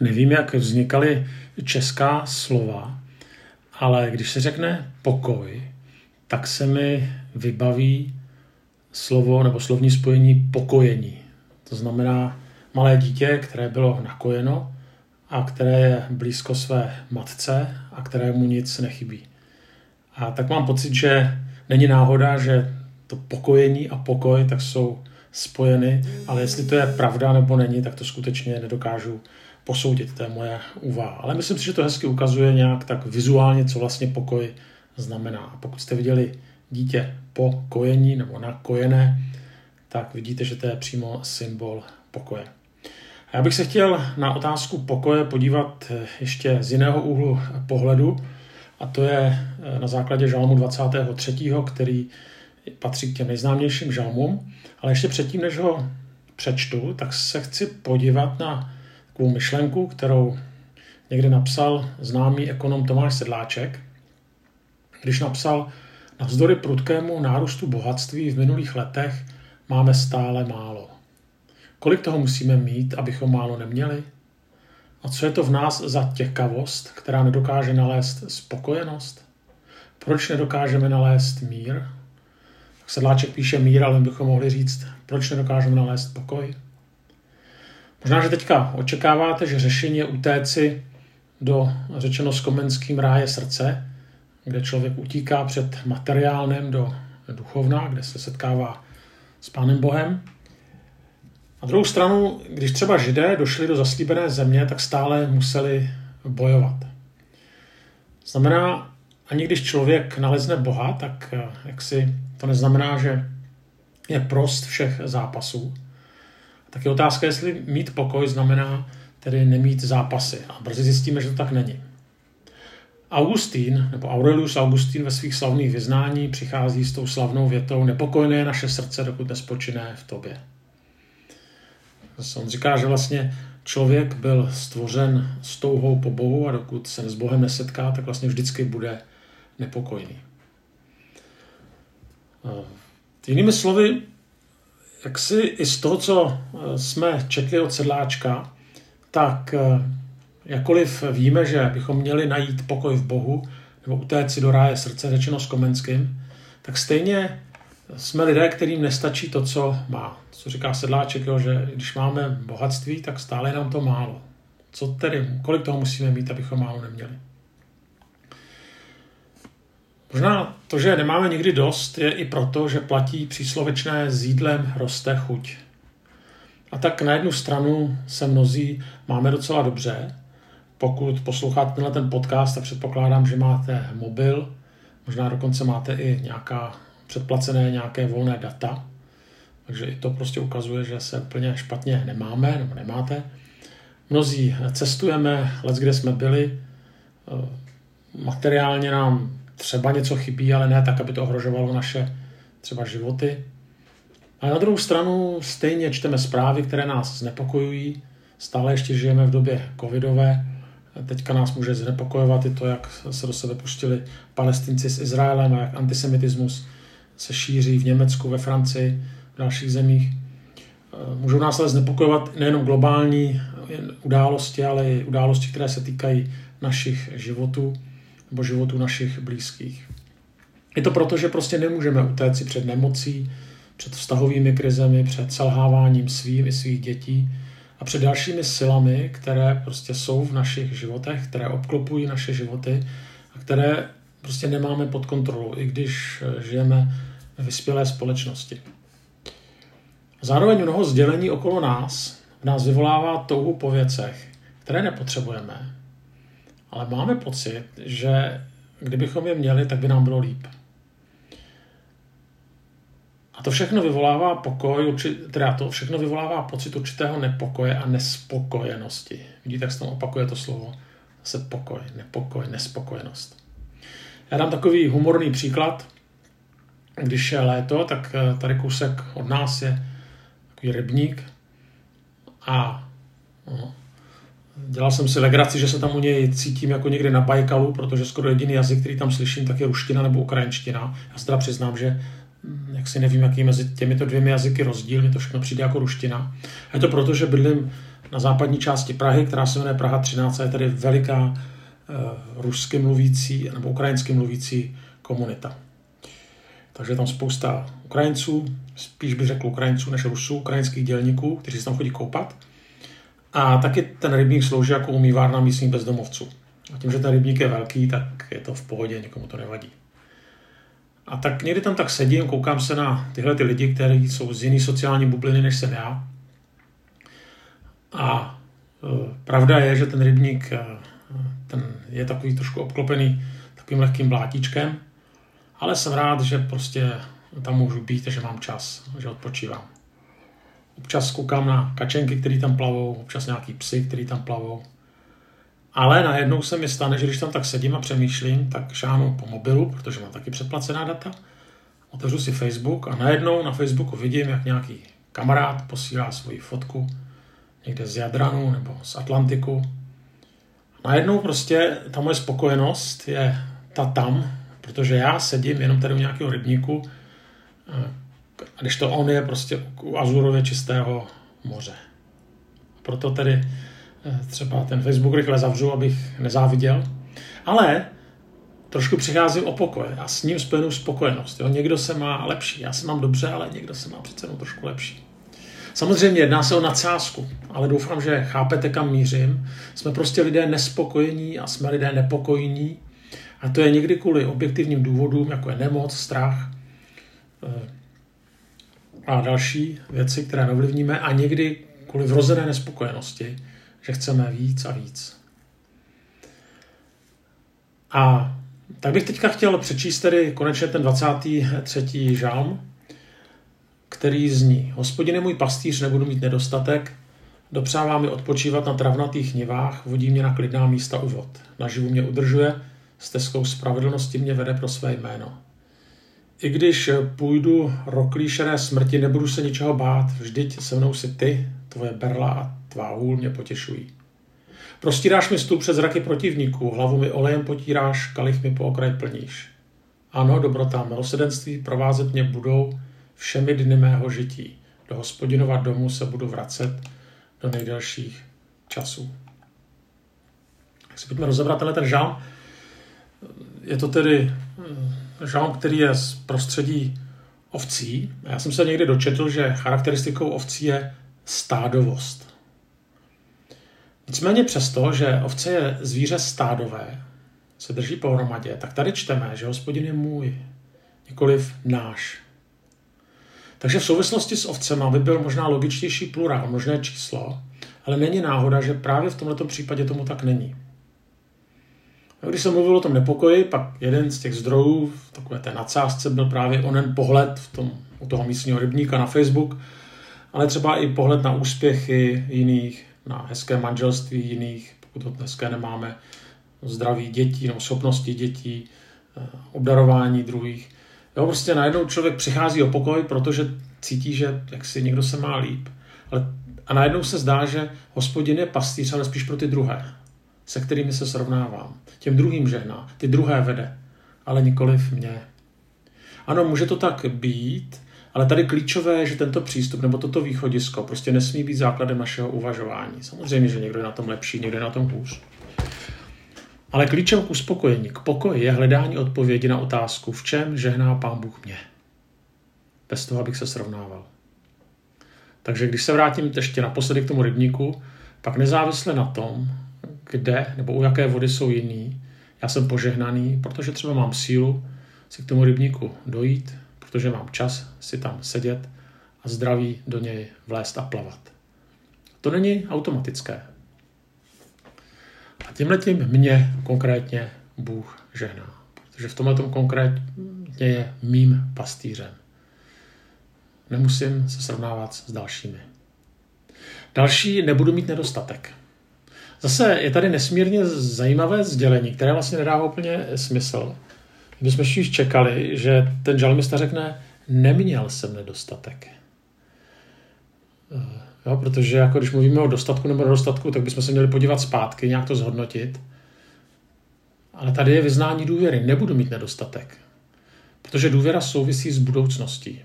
nevím, jak vznikaly česká slova, ale když se řekne pokoj, tak se mi vybaví slovo nebo slovní spojení pokojení. To znamená malé dítě, které bylo nakojeno a které je blízko své matce a kterému nic nechybí. A tak mám pocit, že není náhoda, že to pokojení a pokoj tak jsou spojeny, ale jestli to je pravda nebo není, tak to skutečně nedokážu posoudit, to je moje úvaha. Ale myslím si, že to hezky ukazuje nějak tak vizuálně, co vlastně pokoj znamená. Pokud jste viděli dítě po kojení nebo nakojené, tak vidíte, že to je přímo symbol pokoje. A já bych se chtěl na otázku pokoje podívat ještě z jiného úhlu pohledu, a to je na základě žalmu 23., který patří k těm nejznámějším žalmům. Ale ještě předtím, než ho přečtu, tak se chci podívat na takovou myšlenku, kterou někde napsal známý ekonom Tomáš Sedláček, když napsal, navzdory prudkému nárůstu bohatství v minulých letech máme stále málo. Kolik toho musíme mít, abychom málo neměli? A co je to v nás za těkavost, která nedokáže nalézt spokojenost? Proč nedokážeme nalézt mír? Sedláček píše mír, ale bychom mohli říct, proč nedokážeme nalézt pokoj? Možná, že teďka očekáváte, že řešení je utéci do, řečeno s komenským ráje srdce, kde člověk utíká před materiálem do duchovna, kde se setkává s Pánem Bohem. Na druhou stranu, když třeba židé došli do zaslíbené země, tak stále museli bojovat. Znamená, ani když člověk nalezne Boha, tak eh, jak si to neznamená, že je prost všech zápasů. Tak je otázka, jestli mít pokoj znamená tedy nemít zápasy. A brzy zjistíme, že to tak není. Augustín, nebo Aurelius Augustín ve svých slavných vyznání přichází s tou slavnou větou nepokojné je naše srdce, dokud nespočiné v tobě. On říká, že vlastně člověk byl stvořen s touhou po Bohu a dokud se s Bohem nesetká, tak vlastně vždycky bude nepokojný. Jinými slovy, jak si i z toho, co eh, jsme četli od sedláčka, tak eh, jakkoliv víme, že bychom měli najít pokoj v Bohu, nebo utéct si do ráje srdce, řečeno s Komenským, tak stejně jsme lidé, kterým nestačí to, co má. Co říká sedláček, jo, že když máme bohatství, tak stále nám to málo. Co tedy, kolik toho musíme mít, abychom málo neměli? Možná to, že nemáme nikdy dost, je i proto, že platí příslovečné s jídlem roste chuť. A tak na jednu stranu se mnozí máme docela dobře. Pokud posloucháte tenhle ten podcast, tak předpokládám, že máte mobil, možná dokonce máte i nějaká předplacené nějaké volné data. Takže i to prostě ukazuje, že se úplně špatně nemáme nebo nemáte. Mnozí cestujeme, let kde jsme byli, materiálně nám třeba něco chybí, ale ne tak, aby to ohrožovalo naše třeba životy. A na druhou stranu stejně čteme zprávy, které nás znepokojují. Stále ještě žijeme v době covidové. Teďka nás může znepokojovat i to, jak se do sebe pustili palestinci s Izraelem a jak antisemitismus se šíří v Německu, ve Francii, v dalších zemích. Můžou nás ale znepokojovat nejenom globální události, ale i události, které se týkají našich životů nebo životu našich blízkých. Je to proto, že prostě nemůžeme utéct si před nemocí, před vztahovými krizemi, před selháváním svým i svých dětí a před dalšími silami, které prostě jsou v našich životech, které obklopují naše životy a které prostě nemáme pod kontrolou, i když eh, žijeme ve vyspělé společnosti. Zároveň mnoho sdělení okolo nás v nás vyvolává touhu po věcech, které nepotřebujeme, ale máme pocit, že kdybychom je měli, tak by nám bylo líp. A to všechno vyvolává pokoj, teda to všechno vyvolává pocit určitého nepokoje a nespokojenosti. Vidíte, jak se tam opakuje to slovo? Zase pokoj, nepokoj, nespokojenost. Já dám takový humorný příklad. Když je léto, tak eh, tady kousek od nás je takový rybník a no, Dělal jsem si legraci, že se tam u něj cítím jako někde na Bajkalu, protože skoro jediný jazyk, který tam slyším, tak je ruština nebo ukrajinština. Já se teda přiznám, že hm, jak si nevím, jaký mezi těmito dvěmi jazyky rozdíl, mi to všechno přijde jako ruština. A je to proto, že bydlím na západní části Prahy, která se jmenuje Praha 13 a je tady veliká eh, rusky mluvící nebo ukrajinsky mluvící komunita. Takže tam spousta Ukrajinců, spíš bych řekl Ukrajinců než Rusů, ukrajinských dělníků, kteří se tam chodí koupat. A taky ten rybník slouží jako umývárna místních bezdomovců. A tím, že ten rybník je velký, tak je to v pohodě, nikomu to nevadí. A tak někdy tam tak sedím, koukám se na tyhle ty lidi, kteří jsou z jiné sociální bubliny, než jsem já. A e, pravda je, že ten rybník e, ten je takový trošku obklopený takovým lehkým blátíčkem, ale jsem rád, že prostě tam můžu být že mám čas, že odpočívám. Občas koukám na kačenky, které tam plavou, občas nějaký psy, který tam plavou. Ale najednou se mi stane, že když tam tak sedím a přemýšlím, tak šáhnu po mobilu, protože mám taky předplacená data, otevřu si Facebook a najednou na Facebooku vidím, jak nějaký kamarád posílá svoji fotku někde z Jadranu nebo z Atlantiku. A najednou prostě ta moje spokojenost je ta tam, protože já sedím jenom tady u nějakého rybníku, a když to on je prostě u azurově čistého moře. Proto tedy eh, třeba ten Facebook rychle zavřu, abych nezáviděl. Ale trošku přicházím o pokoj a s ním spojenou spokojenost. Jo? Někdo se má lepší, já se mám dobře, ale někdo se má přece jenom trošku lepší. Samozřejmě jedná se o nadsázku, ale doufám, že chápete, kam mířím. Jsme prostě lidé nespokojení a jsme lidé nepokojní. A to je někdy kvůli objektivním důvodům, jako je nemoc, strach eh, a další věci, které neovlivníme a někdy kvůli vrozené nespokojenosti, že chceme víc a víc. A tak bych teďka chtěl přečíst tedy konečně ten 23. žálm, který zní Hospodine můj pastýř, nebudu mít nedostatek, dopřává mi odpočívat na travnatých nivách, vodí mě na klidná místa u vod. Naživu mě udržuje, stezkou spravedlnosti mě vede pro své jméno. I když půjdu roklí šeré smrti, nebudu se ničeho bát, vždyť se mnou si ty, tvoje berla a tvá hůl mě potěšují. Prostíráš mi stůl před zraky protivníků, hlavu mi olejem potíráš, kalich mi po okraj plníš. Ano, dobrota, milosedenství provázet mě budou všemi dny mého žití. Do hospodinova domu se budu vracet do nejdelších časů. Tak si pojďme rozebrat tenhle ten žál. Je to tedy žál, který je z prostředí ovcí. Já jsem se někdy dočetl, že charakteristikou ovcí je stádovost. Nicméně přesto, že ovce je zvíře stádové, se drží pohromadě, tak tady čteme, že hospodin je můj, nikoliv náš. Takže v souvislosti s ovcema by byl možná logičtější plurál, možné číslo, ale není náhoda, že právě v tomto případě tomu tak není. Když jsem mluvil o tom nepokoji, pak jeden z těch zdrojů v takové té nadsázce byl právě onen pohled v tom, u toho místního rybníka na Facebook, ale třeba i pohled na úspěchy jiných, na hezké manželství jiných, pokud to dneska nemáme, zdraví dětí nebo schopnosti dětí, eh, obdarování druhých. Jo, prostě najednou člověk přichází o pokoj, protože cítí, že jak si někdo se má líp. Ale, a najednou se zdá, že hospodin je pastýř, ale spíš pro ty druhé, se kterými se srovnávám. Těm druhým žehná, ty druhé vede, ale nikoliv mě. Ano, může to tak být, ale tady klíčové je, že tento přístup nebo toto východisko prostě nesmí být základem našeho uvažování. Samozřejmě, že někdo je na tom lepší, někdo je na tom hůř. Ale klíčem k uspokojení, k pokoji je hledání odpovědi na otázku, v čem žehná Pán Bůh mě. Bez toho, abych se srovnával. Takže když se vrátím ještě naposledy k tomu rybníku, pak nezávisle na tom, kde nebo u jaké vody jsou jiný, já jsem požehnaný, protože třeba mám sílu si k tomu rybníku dojít, protože mám čas si tam sedět a zdraví do něj vlézt a plavat. To není automatické. A tím mě konkrétně Bůh žehná. Protože v tomhle tom konkrétně je mým pastýřem. Nemusím se srovnávat s dalšími. Další nebudu mít nedostatek. Zase je tady nesmírně zajímavé sdělení, které vlastně nedává úplně smysl. My jsme spíš čekali, že ten žalmista řekne, neměl jsem nedostatek. Jo, protože jako když mluvíme o dostatku nebo nedostatku, tak bychom se měli podívat zpátky, nějak to zhodnotit. Ale tady je vyznání důvěry. Nebudu mít nedostatek. Protože důvěra souvisí s budoucností.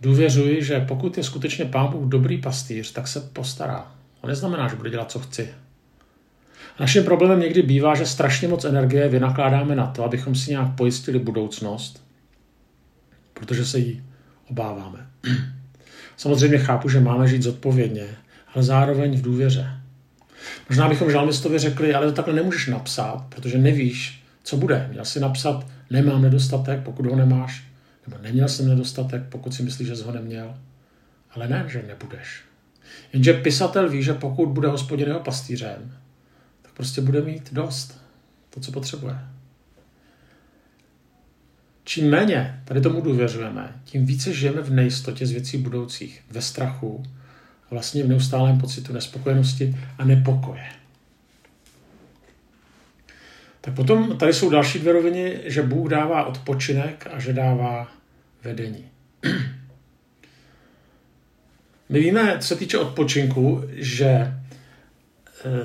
Důvěřuji, že pokud je skutečně Pán Bůh dobrý pastýř, tak se postará To neznamená, že bude dělat, co chci. Naším problémem někdy bývá, že strašně moc energie vynakládáme na to, abychom si nějak pojistili budoucnost, protože se jí obáváme. Samozřejmě chápu, že máme žít zodpovědně, ale zároveň v důvěře. Možná bychom žalmistovi řekli, ale to takhle nemůžeš napsat, protože nevíš, co bude. Měl si napsat, nemám nedostatek, pokud ho nemáš, nebo neměl jsem nedostatek, pokud si myslíš, že jsi ho neměl. Ale ne, že nebudeš. Jenže pisatel ví, že pokud bude hospodin jeho pastýřem, tak prostě bude mít dost. To, co potřebuje. Čím méně tady tomu důvěřujeme, tím více žijeme v nejistotě z věcí budoucích, ve strachu, vlastně v neustálém pocitu nespokojenosti a nepokoje. Tak potom tady jsou další dvě roviny, že Bůh dává odpočinek a že dává vedení. My víme, co se týče odpočinku, že eh,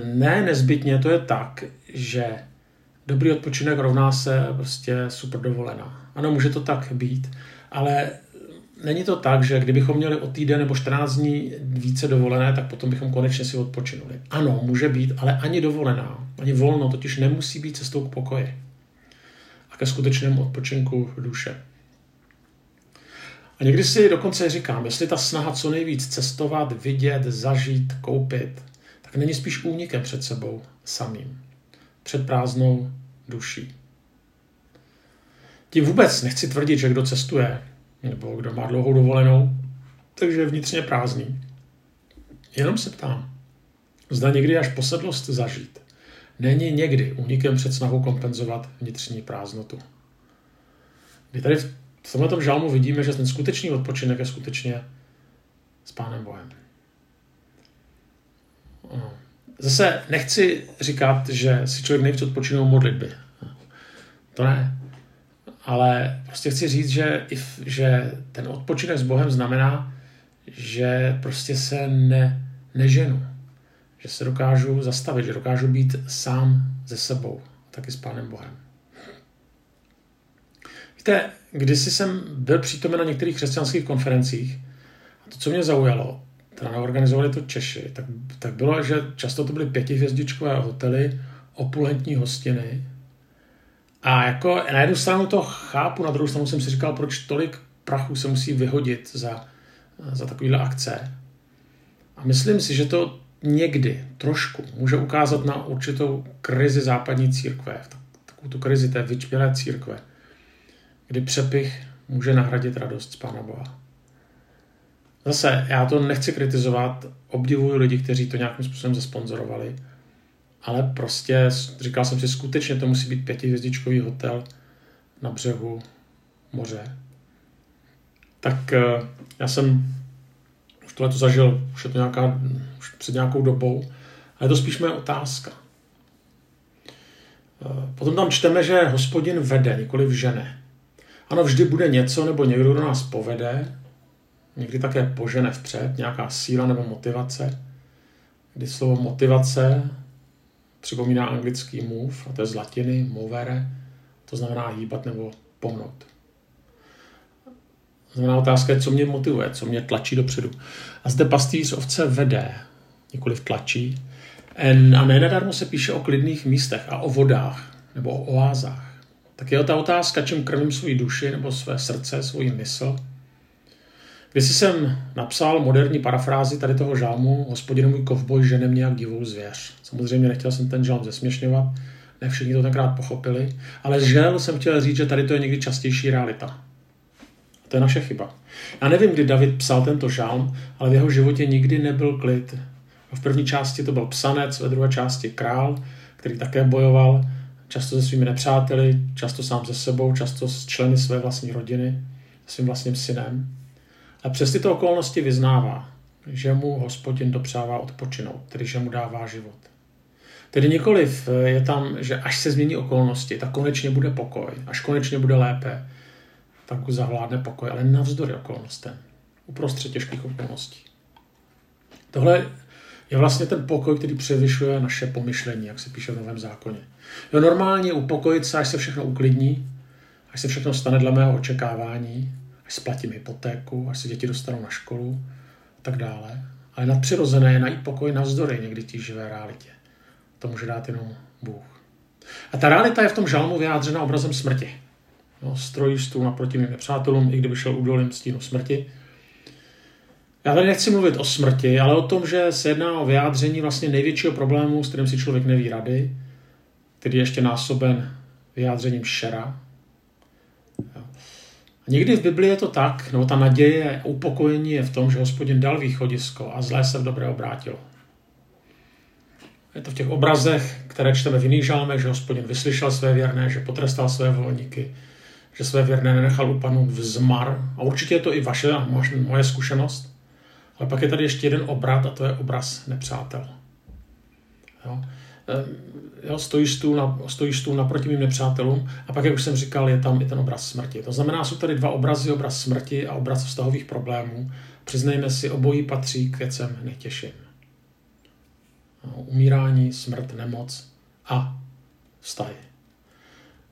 ne nezbytně to je tak, že dobrý odpočinek rovná se prostě super dovolená. Ano, může to tak být, ale není to tak, že kdybychom měli o týden nebo 14 dní více dovolené, tak potom bychom konečně si odpočinuli. Ano, může být, ale ani dovolená, ani volno totiž nemusí být cestou k pokoji a ke skutečnému odpočinku duše. Někdy si dokonce říkám, jestli ta snaha co nejvíc cestovat, vidět, zažít, koupit, tak není spíš únikem před sebou samým, před prázdnou duší. Tím vůbec nechci tvrdit, že kdo cestuje, nebo kdo má dlouhou dovolenou, takže je vnitřně prázdný. Jenom se ptám, zda někdy až posedlost zažít není někdy únikem před snahou kompenzovat vnitřní prázdnotu. Kdy tady v tomto žalmu vidíme, že ten skutečný odpočinek je skutečně s Pánem Bohem. Zase nechci říkat, že si člověk nejvíc odpočinou modlitby. To ne. Ale prostě chci říct, že, že ten odpočinek s Bohem znamená, že prostě se ne, neženu. Že se dokážu zastavit, že dokážu být sám ze sebou, taky s Pánem Bohem. Víte, když jsem byl přítomen na některých křesťanských konferencích, a to, co mě zaujalo, teda neorganizovali to Češi, tak, tak bylo, že často to byly pětihvězdičkové hotely, opulentní hostiny, a jako na jednu stranu to chápu, na druhou stranu jsem si říkal, proč tolik prachu se musí vyhodit za, za takovýhle akce. A myslím si, že to někdy trošku může ukázat na určitou krizi západní církve, takovou tu krizi té vyčpělé církve, kdy přepich může nahradit radost z Pána Boha. Zase, já to nechci kritizovat, obdivuju lidi, kteří to nějakým způsobem zasponzorovali, ale prostě říkal jsem si, skutečně to musí být pětihvězdičkový hotel na břehu moře. Tak eh, já jsem už tohle to zažil, už je to nějaká, už před nějakou dobou, ale je to spíš moje otázka. Eh, potom tam čteme, že hospodin vede, nikoli v žene. Ano, vždy bude něco nebo někdo, kdo nás povede, někdy také požene vpřed, nějaká síla nebo motivace, kdy slovo motivace připomíná anglický move, a to je z latiny movere, to znamená hýbat nebo pomnout. Znamená otázka je, co mě motivuje, co mě tlačí dopředu. A zde pastýř ovce vede, nikoli tlačí. A ne nadarmo se píše o klidných místech a o vodách nebo o oázách. Tak je ta otázka, čím krmím svou duši nebo své srdce, svůj mysl – když jsem napsal moderní parafrázi tady toho žalmu Hospodinu můj kovboj žene mě jak divou zvěř. Samozřejmě nechtěl jsem ten žalm zesměšňovat, ne všichni to tenkrát pochopili, ale žel jsem chtěl říct, že tady to je někdy častější realita. A to je naše chyba. Já nevím, kdy David psal tento žalm, ale v jeho životě nikdy nebyl klid. V první části to byl psanec, ve druhé části král, který také bojoval, často se svými nepřáteli, často sám se sebou, často s členy své vlastní rodiny, svým vlastním synem. A přes tyto okolnosti vyznává, že mu hospodin dopřává odpočinout, tedy že mu dává život. Tedy nikoliv je tam, že až se změní okolnosti, tak konečně bude pokoj, až konečně bude lépe, tak zavládne pokoj, ale navzdory okolnostem, uprostřed těžkých okolností. Tohle je vlastně ten pokoj, který převyšuje naše pomyšlení, jak se píše v Novém zákoně. Jo, normálně upokojit se, až se všechno uklidní, až se všechno stane dle mého očekávání, až splatím hypotéku, až se děti dostanou na školu a tak dále. Ale nadpřirozené je najít pokoj navzdory někdy tíživé realitě. To může dát jenom Bůh. A ta realita je v tom žalmu vyjádřena obrazem smrti. No, strojí stůl naproti mým nepřátelům, i kdyby šel údolím stínu smrti. Já tady nechci mluvit o smrti, ale o tom, že se jedná o vyjádření vlastně největšího problému, s kterým si člověk neví rady, který je ještě násoben vyjádřením šera. A někdy v Biblii je to tak, nebo ta naděje a upokojení je v tom, že hospodin dal východisko a zlé se v dobré obrátilo. Je to v těch obrazech, které čteme v jiných žalmech, že hospodin vyslyšel své věrné, že potrestal své volníky, že své věrné nenechal upadnout v zmar. A určitě je to i vaše a moje zkušenost. Ale pak je tady ještě jeden obrat a to je obraz nepřátel. Jo? Ehm, jo, stojíš, stůl na, stojíš stůl naproti mým nepřátelům a pak, jak už jsem říkal, je tam i ten obraz smrti. To znamená, jsou tady dva obrazy, obraz smrti a obraz vztahových problémů. Přiznejme si, obojí patří k věcem nejtěžším. Umírání, smrt, nemoc a vztahy.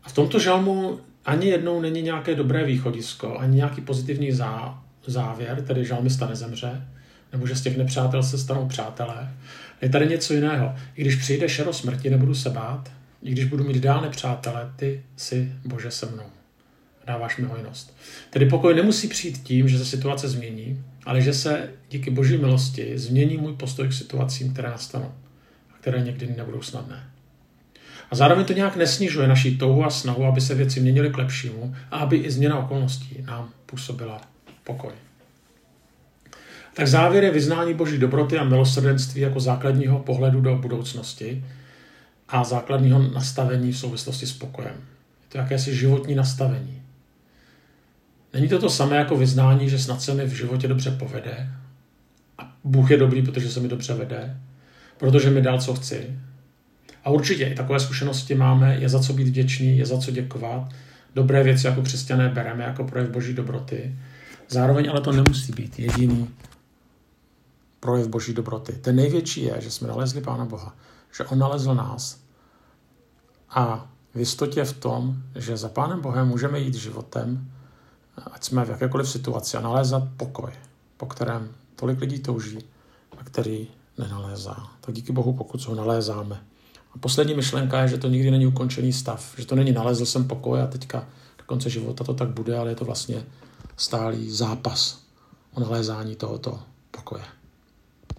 A v tomto žalmu ani jednou není nějaké dobré východisko, ani nějaký pozitivní zá, závěr, tedy žalmista nezemře, nebo že z těch nepřátel se stanou přátelé. Je tady něco jiného. I když přijde šero smrti, nebudu se bát, i když budu mít dál nepřátele, ty si Bože se mnou. Dáváš mi hojnost. Tedy pokoj nemusí přijít tím, že se situace změní, ale že se díky boží milosti změní můj postoj k situacím, které nastanou a které někdy nebudou snadné. A zároveň to nějak nesnižuje naší touhu a snahu, aby se věci měnily k lepšímu a aby i změna okolností nám působila pokoj. Tak závěr je vyznání boží dobroty a milosrdenství jako základního pohledu do budoucnosti a základního nastavení v souvislosti s pokojem. Je to jakési životní nastavení. Není to to samé jako vyznání, že snad se mi v životě dobře povede a Bůh je dobrý, protože se mi dobře vede, protože mi dal, co chci. A určitě i takové zkušenosti máme, je za co být vděčný, je za co děkovat. Dobré věci jako křesťané bereme jako projev boží dobroty. Zároveň ale to nemusí být jediný projev boží dobroty. Ten největší je, že jsme nalezli Pána Boha, že On nalezl nás a v jistotě v tom, že za Pánem Bohem můžeme jít životem, ať jsme v jakékoliv situaci a nalézat pokoj, po kterém tolik lidí touží a který nenalézá. Tak díky Bohu, pokud ho nalézáme. A poslední myšlenka je, že to nikdy není ukončený stav, že to není nalezl jsem pokoj a teďka do konce života to tak bude, ale je to vlastně stálý zápas o nalézání tohoto pokoje.